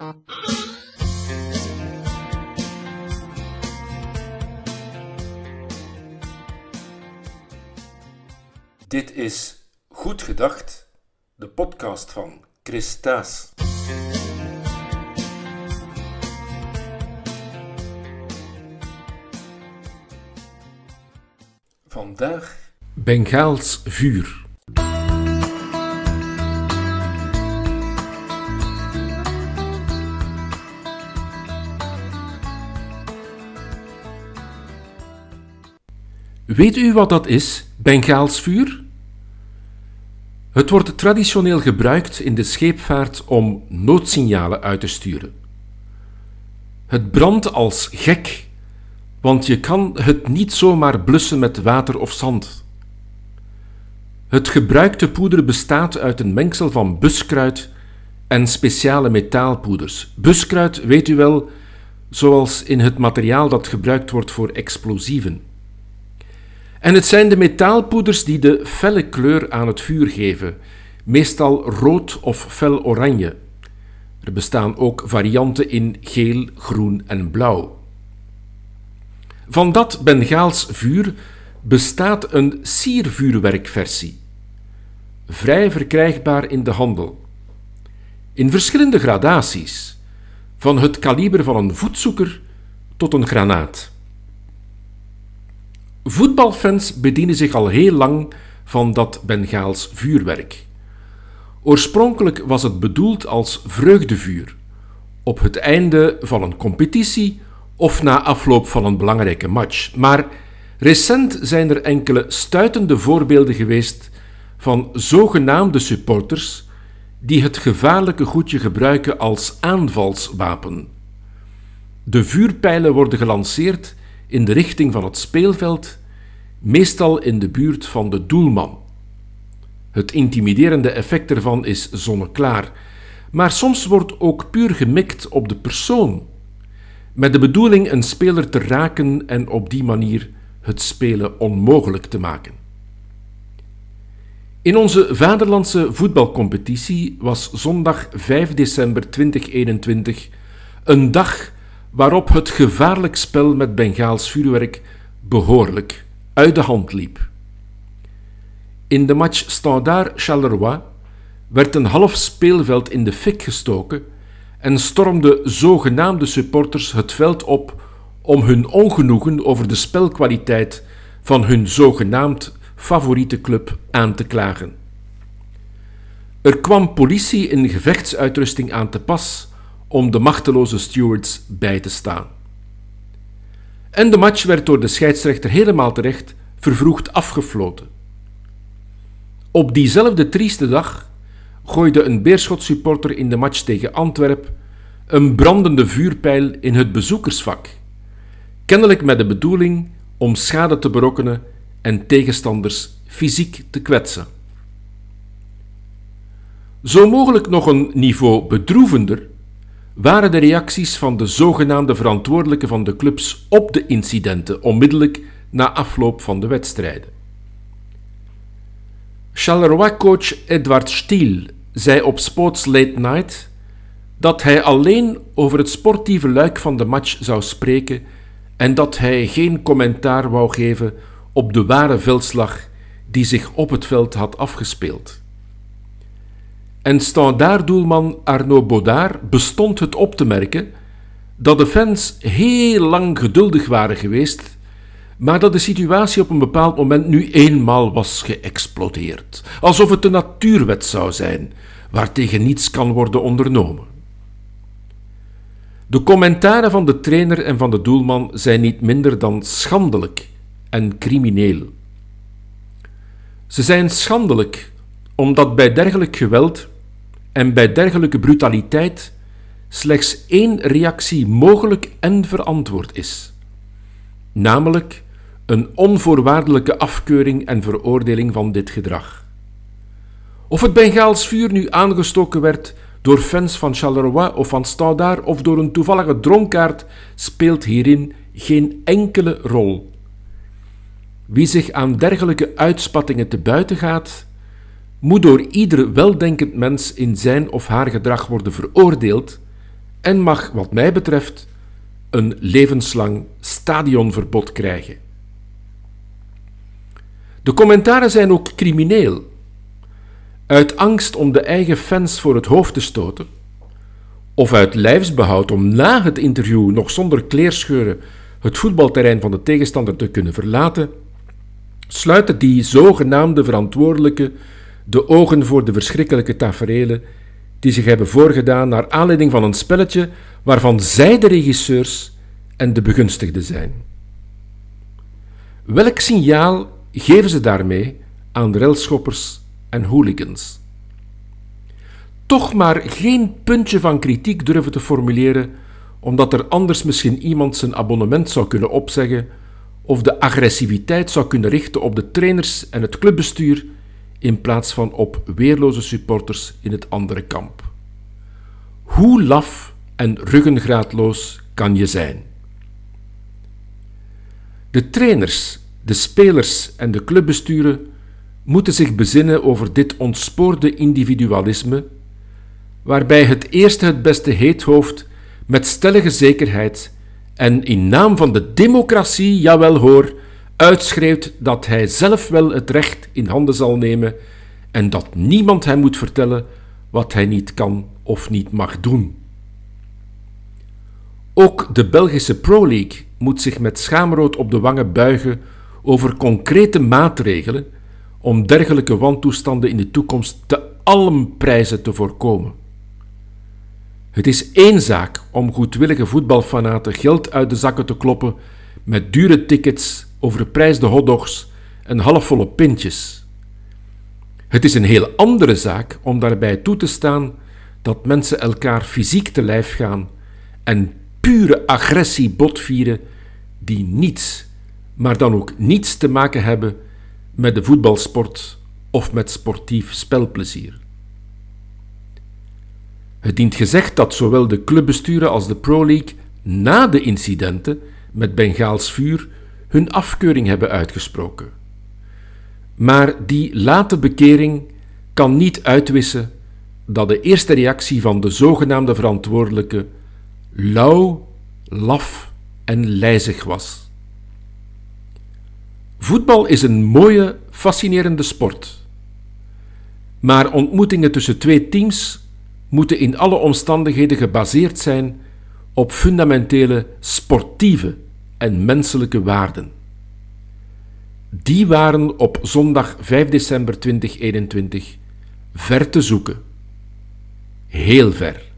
Dit is Goed Gedacht, de podcast van Chris Taas. Vandaag Bengaals vuur. Weet u wat dat is, Bengaals vuur? Het wordt traditioneel gebruikt in de scheepvaart om noodsignalen uit te sturen. Het brandt als gek, want je kan het niet zomaar blussen met water of zand. Het gebruikte poeder bestaat uit een mengsel van buskruid en speciale metaalpoeders. Buskruid weet u wel, zoals in het materiaal dat gebruikt wordt voor explosieven. En het zijn de metaalpoeders die de felle kleur aan het vuur geven, meestal rood of fel oranje. Er bestaan ook varianten in geel, groen en blauw. Van dat Bengaals vuur bestaat een siervuurwerkversie, vrij verkrijgbaar in de handel. In verschillende gradaties, van het kaliber van een voetzoeker tot een granaat. Voetbalfans bedienen zich al heel lang van dat Bengaals vuurwerk. Oorspronkelijk was het bedoeld als vreugdevuur, op het einde van een competitie of na afloop van een belangrijke match. Maar recent zijn er enkele stuitende voorbeelden geweest van zogenaamde supporters die het gevaarlijke goedje gebruiken als aanvalswapen. De vuurpijlen worden gelanceerd in de richting van het speelveld, meestal in de buurt van de doelman. Het intimiderende effect ervan is zonneklaar, maar soms wordt ook puur gemikt op de persoon, met de bedoeling een speler te raken en op die manier het spelen onmogelijk te maken. In onze vaderlandse voetbalcompetitie was zondag 5 december 2021 een dag waarop het gevaarlijk spel met Bengaals vuurwerk behoorlijk uit de hand liep. In de match Standard-Charleroi werd een half speelveld in de fik gestoken en stormden zogenaamde supporters het veld op om hun ongenoegen over de spelkwaliteit van hun zogenaamd favoriete club aan te klagen. Er kwam politie in gevechtsuitrusting aan te pas om de machteloze stewards bij te staan. En de match werd door de scheidsrechter helemaal terecht vervroegd afgefloten. Op diezelfde trieste dag gooide een Beerschot-supporter in de match tegen Antwerp een brandende vuurpijl in het bezoekersvak, kennelijk met de bedoeling om schade te berokkenen en tegenstanders fysiek te kwetsen. Zo mogelijk nog een niveau bedroevender waren de reacties van de zogenaamde verantwoordelijken van de clubs op de incidenten onmiddellijk na afloop van de wedstrijden. Charleroi-coach Edward Stiel zei op Sports Late Night dat hij alleen over het sportieve luik van de match zou spreken en dat hij geen commentaar wou geven op de ware veldslag die zich op het veld had afgespeeld. En standaarddoelman Arnaud Baudard bestond het op te merken dat de fans heel lang geduldig waren geweest, maar dat de situatie op een bepaald moment nu eenmaal was geëxplodeerd, alsof het een natuurwet zou zijn, waartegen niets kan worden ondernomen. De commentaren van de trainer en van de doelman zijn niet minder dan schandelijk en crimineel. Ze zijn schandelijk omdat bij dergelijk geweld en bij dergelijke brutaliteit slechts één reactie mogelijk en verantwoord is, namelijk een onvoorwaardelijke afkeuring en veroordeling van dit gedrag. Of het Bengaals vuur nu aangestoken werd door fans van Charleroi of van Standard of door een toevallige dronkaard, speelt hierin geen enkele rol. Wie zich aan dergelijke uitspattingen te buiten gaat, moet door ieder weldenkend mens in zijn of haar gedrag worden veroordeeld en mag, wat mij betreft, een levenslang stadionverbod krijgen. De commentaren zijn ook crimineel. Uit angst om de eigen fans voor het hoofd te stoten, of uit lijfsbehoud om na het interview nog zonder kleerscheuren het voetbalterrein van de tegenstander te kunnen verlaten, sluiten die zogenaamde verantwoordelijke de ogen voor de verschrikkelijke taferelen die zich hebben voorgedaan naar aanleiding van een spelletje waarvan zij de regisseurs en de begunstigden zijn. Welk signaal geven ze daarmee aan relschoppers en hooligans? Toch maar geen puntje van kritiek durven te formuleren, omdat er anders misschien iemand zijn abonnement zou kunnen opzeggen of de agressiviteit zou kunnen richten op de trainers en het clubbestuur in plaats van op weerloze supporters in het andere kamp. Hoe laf en ruggengraatloos kan je zijn? De trainers, de spelers en de clubbesturen moeten zich bezinnen over dit ontspoorde individualisme, waarbij het eerste het beste heethoofd met stellige zekerheid en in naam van de democratie, jawel hoor, uitschreeuwt dat hij zelf wel het recht in handen zal nemen en dat niemand hem moet vertellen wat hij niet kan of niet mag doen. Ook de Belgische Pro League moet zich met schaamrood op de wangen buigen over concrete maatregelen om dergelijke wantoestanden in de toekomst te allen prijzen te voorkomen. Het is één zaak om goedwillige voetbalfanaten geld uit de zakken te kloppen met dure tickets, overprijsde hotdogs en halfvolle pintjes. Het is een heel andere zaak om daarbij toe te staan dat mensen elkaar fysiek te lijf gaan en pure agressie botvieren die niets, maar dan ook niets te maken hebben met de voetbalsport of met sportief spelplezier. Het dient gezegd dat zowel de clubbesturen als de Pro League na de incidenten met Bengaals vuur hun afkeuring hebben uitgesproken. Maar die late bekering kan niet uitwissen dat de eerste reactie van de zogenaamde verantwoordelijke lauw, laf en lijzig was. Voetbal is een mooie, fascinerende sport. Maar ontmoetingen tussen twee teams moeten in alle omstandigheden gebaseerd zijn op fundamentele sportieve en menselijke waarden. Die waren op zondag 5 december 2021 ver te zoeken. Heel ver.